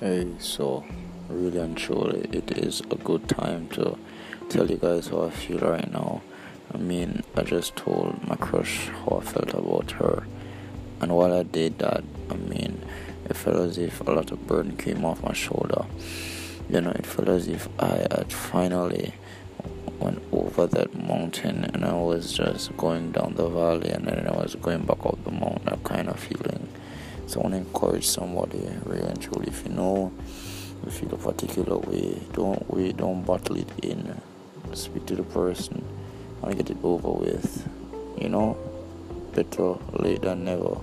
Hey, so really and truly, it is a good time to tell you guys how I feel right now. I mean, I just told my crush how I felt about her, and while I did that, I mean, it felt as if a lot of burden came off my shoulder. You know, it felt as if I had finally went over that mountain and I was just going down the valley and then I was going back up the mountain, I kind of feeling. Don't encourage somebody, really and truly. If you know, you feel a particular way, don't wait, don't bottle it in. Speak to the person and get it over with. You know, better late than never.